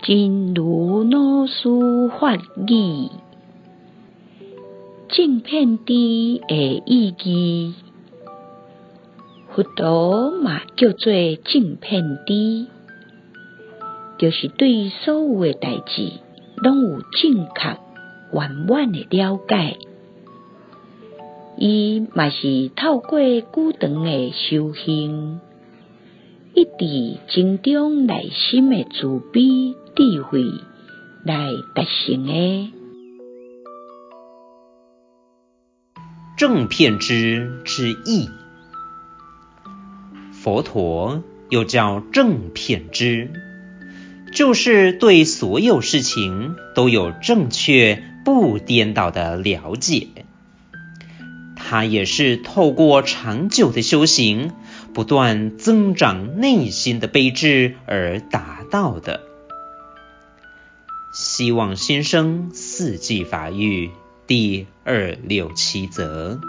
真如老师法语，正遍知的意义，佛陀嘛叫做正遍知，就是对所有的代志拢有正确圆满的了解。伊嘛是透过久长的修行，一直增长内心的慈悲智慧来达成的。正片之之意，佛陀又叫正片之，就是对所有事情都有正确不颠倒的了解。他也是透过长久的修行，不断增长内心的悲智而达到的。希望新生四季法育第二六七则。